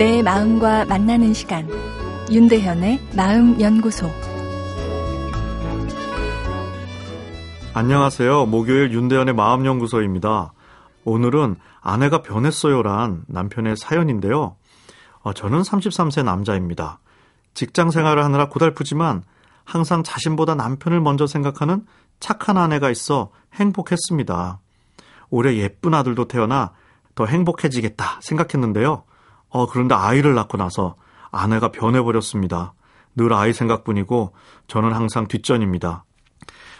내 마음과 만나는 시간 윤대현의 마음연구소 안녕하세요. 목요일 윤대현의 마음연구소입니다. 오늘은 아내가 변했어요란 남편의 사연인데요. 어, 저는 33세 남자입니다. 직장 생활을 하느라 고달프지만 항상 자신보다 남편을 먼저 생각하는 착한 아내가 있어 행복했습니다. 올해 예쁜 아들도 태어나 더 행복해지겠다 생각했는데요. 어, 그런데 아이를 낳고 나서 아내가 변해버렸습니다. 늘 아이 생각뿐이고 저는 항상 뒷전입니다.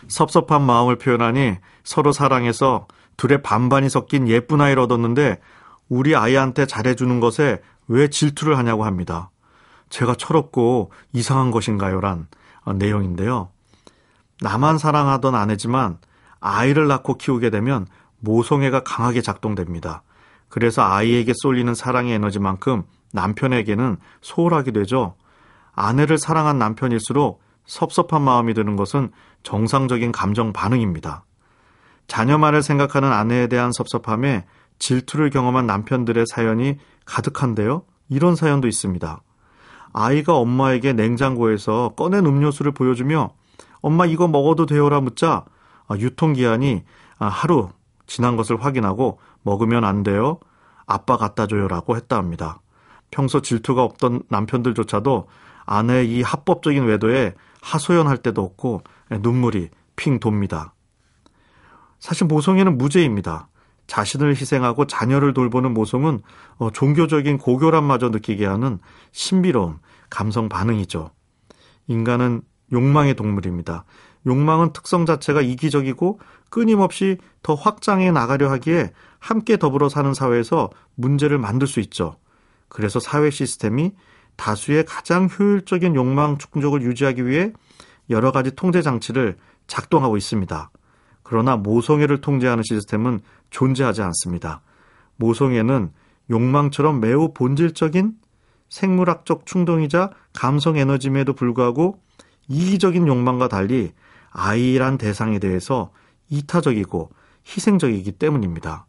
섭섭한 마음을 표현하니 서로 사랑해서 둘의 반반이 섞인 예쁜 아이를 얻었는데 우리 아이한테 잘해주는 것에 왜 질투를 하냐고 합니다. 제가 철없고 이상한 것인가요? 란 내용인데요. 나만 사랑하던 아내지만 아이를 낳고 키우게 되면 모성애가 강하게 작동됩니다. 그래서 아이에게 쏠리는 사랑의 에너지만큼 남편에게는 소홀하게 되죠. 아내를 사랑한 남편일수록 섭섭한 마음이 드는 것은 정상적인 감정 반응입니다. 자녀만을 생각하는 아내에 대한 섭섭함에 질투를 경험한 남편들의 사연이 가득한데요. 이런 사연도 있습니다. 아이가 엄마에게 냉장고에서 꺼낸 음료수를 보여주며 엄마 이거 먹어도 돼요라 묻자 아, 유통기한이 아, 하루 지난 것을 확인하고 먹으면 안 돼요. 아빠 갖다 줘요라고 했다 합니다. 평소 질투가 없던 남편들조차도 아내의 이 합법적인 외도에 하소연할 때도 없고 눈물이 핑 돕니다. 사실 모성애는 무죄입니다. 자신을 희생하고 자녀를 돌보는 모성은 어, 종교적인 고교란마저 느끼게 하는 신비로운 감성 반응이죠. 인간은 욕망의 동물입니다. 욕망은 특성 자체가 이기적이고 끊임없이 더 확장해 나가려 하기에 함께 더불어 사는 사회에서 문제를 만들 수 있죠. 그래서 사회 시스템이 다수의 가장 효율적인 욕망 충족을 유지하기 위해 여러 가지 통제 장치를 작동하고 있습니다. 그러나 모성애를 통제하는 시스템은 존재하지 않습니다. 모성애는 욕망처럼 매우 본질적인 생물학적 충동이자 감성 에너지임에도 불구하고 이기적인 욕망과 달리 아이란 대상에 대해서 이타적이고 희생적이기 때문입니다.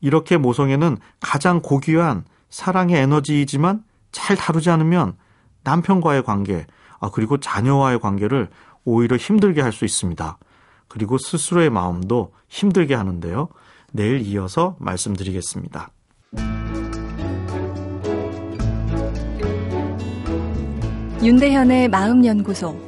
이렇게 모성애는 가장 고귀한 사랑의 에너지이지만 잘 다루지 않으면 남편과의 관계, 아, 그리고 자녀와의 관계를 오히려 힘들게 할 수 있습니다. 그리고 스스로의 마음도 힘들게 하는데요. 내일 이어서 말씀드리겠습니다. 윤대현의 마음연구소.